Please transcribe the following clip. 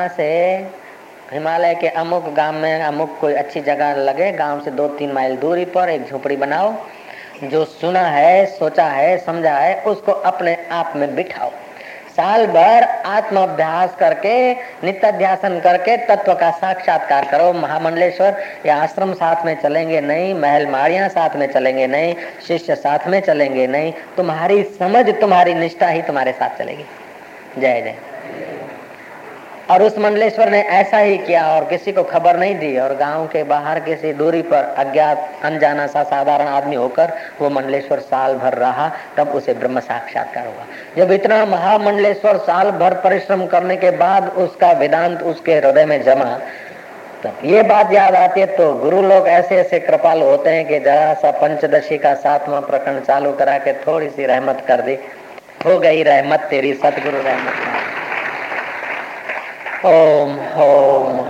से हिमालय के अमुक गाँव में अमुक कोई अच्छी जगह लगे, गाँव से दो तीन माइल दूरी पर एक झोपड़ी बनाओ, जो सुना है, सोचा है, समझा है, उसको अपने आप में बिठाओ। साल भर आत्म अभ्यास करके नित्य ध्यान करके, तत्व का साक्षात्कार करो। महामंडलेश्वर, या आश्रम साथ में चलेंगे नहीं, महल माड़िया साथ में चलेंगे नहीं, शिष्य साथ में चलेंगे नहीं, तुम्हारी समझ, तुम्हारी निष्ठा ही तुम्हारे साथ चलेगी। जय जय। और उस मंडलेश्वर ने ऐसा ही किया और किसी को खबर नहीं दी और गाँव के बाहर किसी दूरी पर अज्ञात, अनजाना सा साधारण आदमी होकर वो मंडलेश्वर साल भर रहा, तब उसे ब्रह्म साक्षात्कार हुआ। जब इतना महामंडलेश्वर साल भर परिश्रम करने के बाद उसका वेदांत उसके हृदय में जमा, तब ये बात याद आती है तो गुरु लोग ऐसे ऐसे कृपाल होते हैं कि जरा सा पंचदशी का सातवां प्रकरण चालू करा के थोड़ी सी रहमत कर दी। हो गई रहमत तेरी, सतगुरु रहमत। home, home.